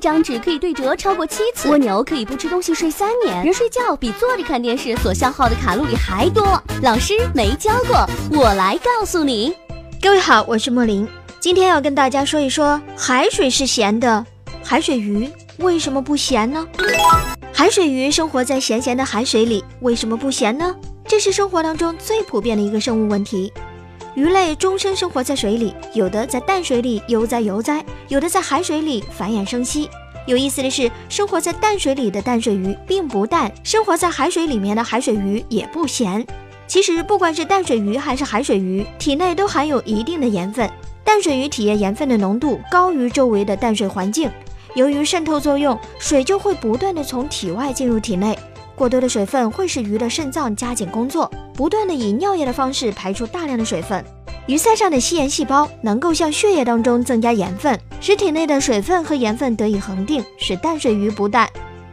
张纸可以对折超过七次，蜗牛可以不吃东西睡三年，人睡觉比坐着看电视所消耗的卡路里还多。老师没教过，我来告诉你。各位好，我是莫林，今天要跟大家说一说海水是咸的，海水鱼为什么不咸呢？海水鱼生活在咸咸的海水里，为什么不咸呢？这是生活当中最普遍的一个生物问题。鱼类终生生活在水里，有的在淡水里悠哉游哉，有的在海水里繁衍生息。有意思的是，生活在淡水里的淡水鱼并不淡，生活在海水里面的海水鱼也不咸。其实，不管是淡水鱼还是海水鱼，体内都含有一定的盐分。淡水鱼体液盐分的浓度高于周围的淡水环境，由于渗透作用，水就会不断的从体外进入体内。过多的水分会使鱼的肾脏加紧工作，不断的以尿液的方式排出大量的水分。鱼鳃上的吸盐细胞能够向血液当中增加盐分，使体内的水分和盐分得以恒定，使淡水鱼不淡。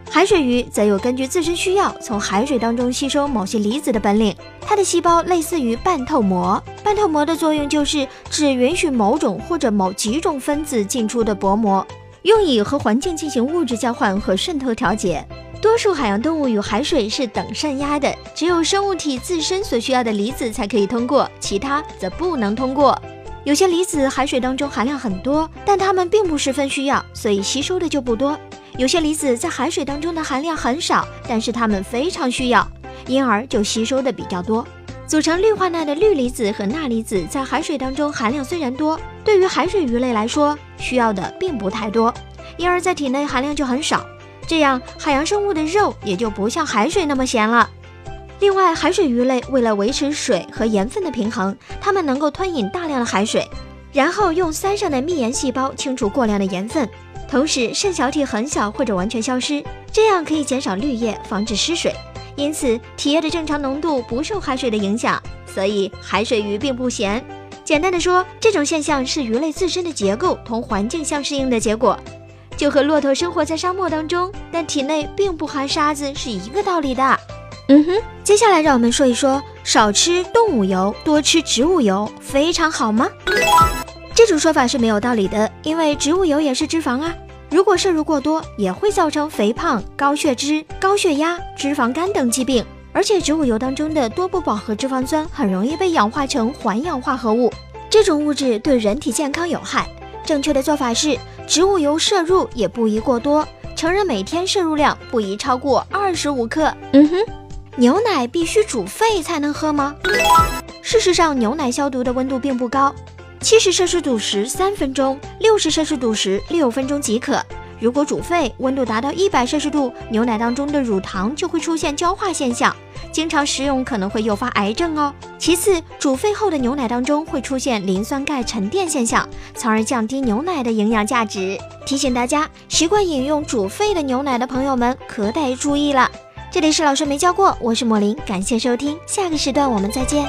海水鱼则有根据自身需要从海水当中吸收某些离子的本领。它的细胞类似于半透膜，半透膜的作用就是只允许某种或者某几种分子进出的薄膜，用以和环境进行物质交换和渗透调节。多数海洋动物与海水是等渗压的，只有生物体自身所需要的离子才可以通过，其他则不能通过。有些离子海水当中含量很多，但它们并不十分需要，所以吸收的就不多。有些离子在海水当中的含量很少，但是它们非常需要，因而就吸收的比较多。组成氯化钠的氯离子和钠离子在海水当中含量虽然多，对于海水鱼类来说需要的并不太多，因而在体内含量就很少。这样，海洋生物的肉也就不像海水那么咸了。另外，海水鱼类为了维持水和盐分的平衡，它们能够吞饮大量的海水，然后用鳃上的泌盐细胞清除过量的盐分，同时肾小体很小或者完全消失，这样可以减少滤液，防止失水。因此，体液的正常浓度不受海水的影响，所以海水鱼并不咸。简单的说，这种现象是鱼类自身的结构同环境相适应的结果。就和骆驼生活在沙漠当中，但体内并不含沙子是一个道理的。嗯哼，接下来让我们说一说，少吃动物油，多吃植物油，非常好吗？这种说法是没有道理的，因为植物油也是脂肪啊，如果摄入过多，也会造成肥胖、高血脂、高血压、脂肪肝等疾病。而且植物油当中的多不饱和脂肪酸很容易被氧化成环氧化合物，这种物质对人体健康有害。正确的做法是，植物油摄入也不宜过多，成人每天摄入量不宜超过二十五克。嗯哼，牛奶必须煮沸才能喝吗？事实上，牛奶消毒的温度并不高，七十摄氏度时三分钟，六十摄氏度时六分钟即可。如果煮沸，温度达到一百摄氏度，牛奶当中的乳糖就会出现焦化现象。经常食用可能会诱发癌症哦。其次，煮沸后的牛奶当中会出现磷酸钙沉淀现象，从而降低牛奶的营养价值。提醒大家，习惯饮用煮沸的牛奶的朋友们可得注意了。这里是老师没教过，我是莫林，感谢收听，下个时段我们再见。